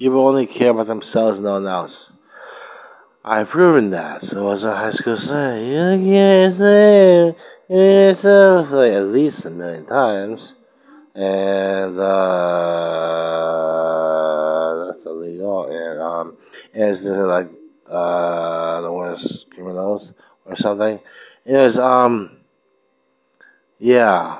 People only care about themselves, no one else. I've proven that. So as a high school say, you can't say yourself like at least a million times. And uh, that's illegal. And um, and it's just like uh, the worst criminals or something. It was um, yeah.